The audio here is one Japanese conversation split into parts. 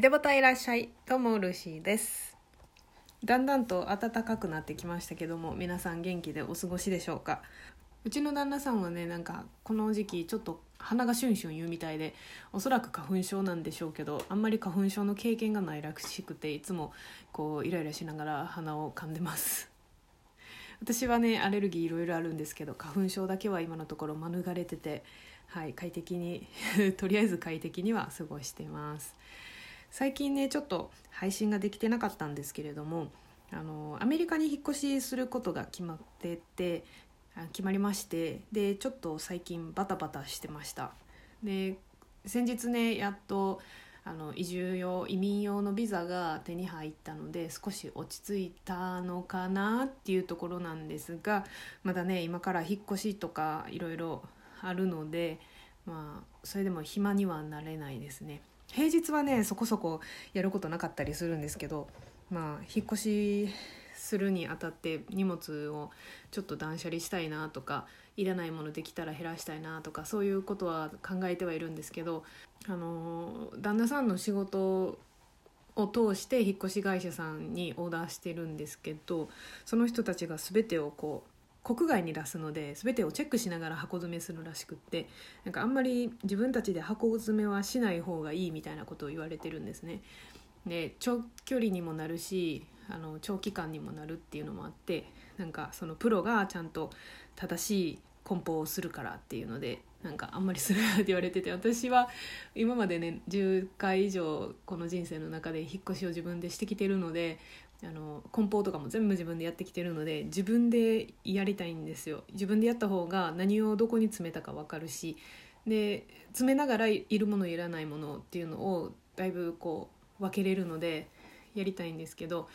ひでぼたいらっしゃい。どうもルーシーです。だんだんと暖かくなってきましたけども皆さん元気でお過ごしでしょうか？うちの旦那さんはねなんかこの時期ちょっと鼻がシュンシュン言うみたいでおそらく花粉症なんでしょうけどあんまり花粉症の経験がないらしくていつもこうイライラしながら鼻を噛んでます。私はねアレルギーいろいろあるんですけど花粉症だけは今のところ免れててはい快適に とりあえず快適には過ごしてます。最近ねちょっと配信ができてなかったんですけれどもあのアメリカに引っ越しすることが決まってて決まりましてでちょっと最近バタバタしてました。で先日ねやっとあの移住用移民用のビザが手に入ったので少し落ち着いたのかなっていうところなんですがまだね今から引っ越しとかいろいろあるのでまあそれでも暇にはなれないですね。平日はねそこそこやることなかったりするんですけどまあ引っ越しするにあたって荷物をちょっと断捨離したいなとかいらないものできたら減らしたいなとかそういうことは考えてはいるんですけどあの旦那さんの仕事を通して引っ越し会社さんにオーダーしてるんですけどその人たちが全てをこう国外に出すので全てをチェックしながら箱詰めするらしくってなんかあんまり自分たちで箱詰めはしない方がいいみたいなことを言われてるんですね。で長距離にもなるしあの長期間にもなるっていうのもあってなんかそのプロがちゃんと正しい梱包をするからっていうのでなんかあんまりするなって言われてて私は今までね10回以上この人生の中で引っ越しを自分でしてきてるのであの梱包とかも全部自分でやってきてるので自分でやりたいんですよ。自分でやった方が何をどこに詰めたか分かるしで詰めながらいるものいらないものっていうのをだいぶこう分けれるのでやりたいんですけど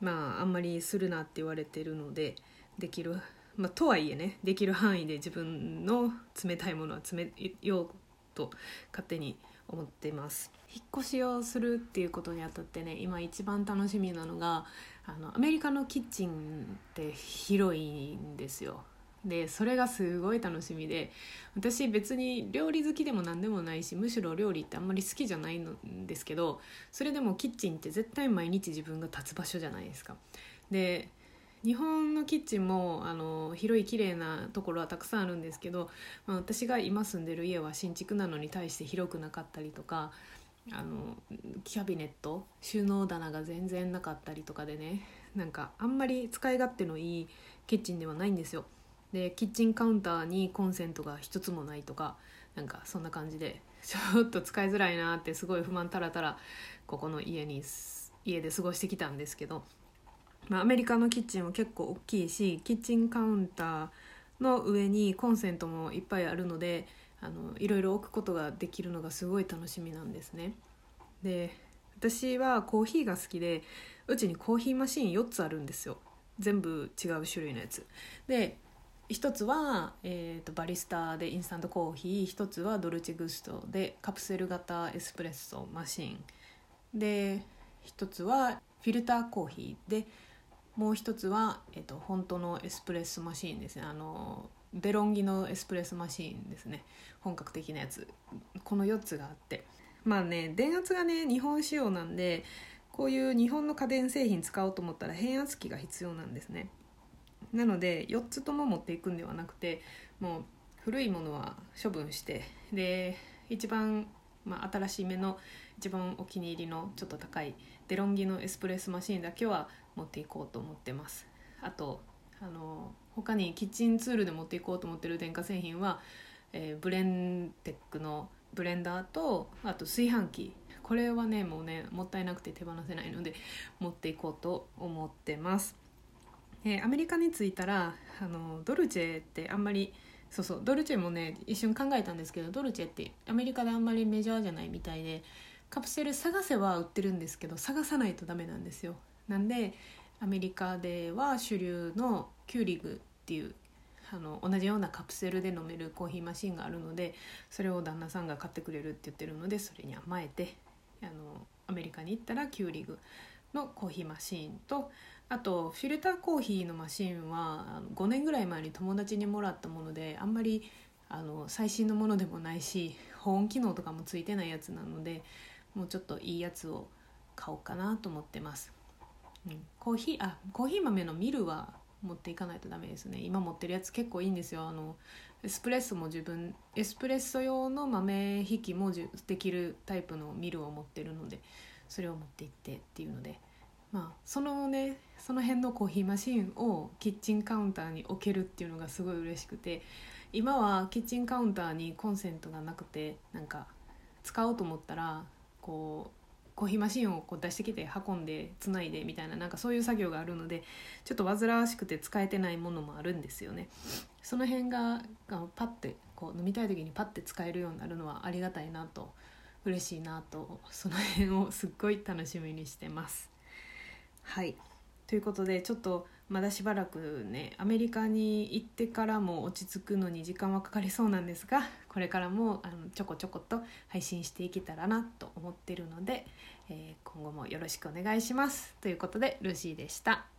まああんまりするなって言われてるのでできる、まあ、とはいえねできる範囲で自分の冷たいものは詰めようと勝手に思ってます引っ越しをするっていうことにあたってね今一番楽しみなのがあのアメリカのキッチンって広いんですよでそれがすごい楽しみで私別に料理好きでも何でもないしむしろ料理ってあんまり好きじゃないんですけどそれでもキッチンって絶対毎日自分が立つ場所じゃないですか。で日本のキッチンもあの広い綺麗なところはたくさんあるんですけど、まあ、私が今住んでる家は新築なのに対して広くなかったりとかあのキャビネット収納棚が全然なかったりとかでねなんかあんまり使い勝手のいいキッチンではないんですよ。でキッチンカウンターにコンセントが一つもないとかなんかそんな感じで ちょっと使いづらいなってすごい不満たらたらここの家に家で過ごしてきたんですけどまあ、アメリカのキッチンは結構大きいしキッチンカウンターの上にコンセントもいっぱいあるのであのいろいろ置くことができるのがすごい楽しみなんですね。で私はコーヒーが好きでうちにコーヒーマシン4つあるんですよ全部違う種類のやつ。で一つは、えーと、バリスタでインスタントコーヒー一つはドルチグストでカプセル型エスプレッソマシンで一つはフィルターコーヒーでもう一つは、えっと、本当のエスプレッソマシーンですね。あのデロンギのエスプレッソマシーンですね。本格的なやつ。この4つがあって。まあね電圧がね日本仕様なんでこういう日本の家電製品使おうと思ったら変圧器が必要なんですね。なので4つとも持っていくんではなくてもう古いものは処分してで一番、まあ、新しい目の一番お気に入りのちょっと高いデロンギのエスプレッソマシーンだけは持っていこうと思ってます。あとあの他にキッチンツールで持っていこうと思ってる電化製品は、えー、ブレンテックのブレンダーとあと炊飯器。これはねもうねもったいなくて手放せないので持っていこうと思ってます、えー、アメリカに着いたらあのドルチェってあんまりそうそうドルチェもね一瞬考えたんですけどドルチェってアメリカであんまりメジャーじゃないみたいでカプセル探せは売ってるんですけど探さないとダメなんですよ。なんでアメリカでは主流のキューリグっていうあの同じようなカプセルで飲めるコーヒーマシンがあるのでそれを旦那さんが買ってくれるって言ってるのでそれに甘えてあのアメリカに行ったらキューリグのコーヒーマシンとあとフィルターコーヒーのマシンは5年ぐらい前に友達にもらったものであんまりあの最新のものでもないし保温機能とかもついてないやつなのでもうちょっといいやつを買おうかなと思ってます、うん、コーヒーあコーヒー豆のミルは持っていかないとダメですね。今持ってるやつ結構いいんですよ。あのエスプレッソも自分エスプレッソ用の豆引きもできるタイプのミルを持ってるのでそれを持って行ってっていうので。まあそのねその辺のコーヒーマシンをキッチンカウンターに置けるっていうのがすごい嬉しくて今はキッチンカウンターにコンセントがなくてなんか使おうと思ったらこうコーヒーマシンをこう出してきて運んでつないでみたいななんかそういう作業があるのでちょっと煩わしくて使えてないものもあるんですよね。その辺があのパッてこう飲みたい時にパッて使えるようになるのはありがたいなと嬉しいなとその辺をすっごい楽しみにしてます。はいということでちょっとまだしばらくねアメリカに行ってからも落ち着くのに時間はかかりそうなんですがこれからもあのちょこちょこと配信していけたらなと思ってるので、えー今後もよろしくお願いします。ということでルーシーでした。